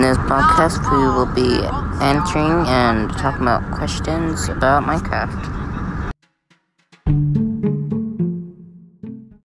In this podcast, we will be answering and talking about questions about Minecraft.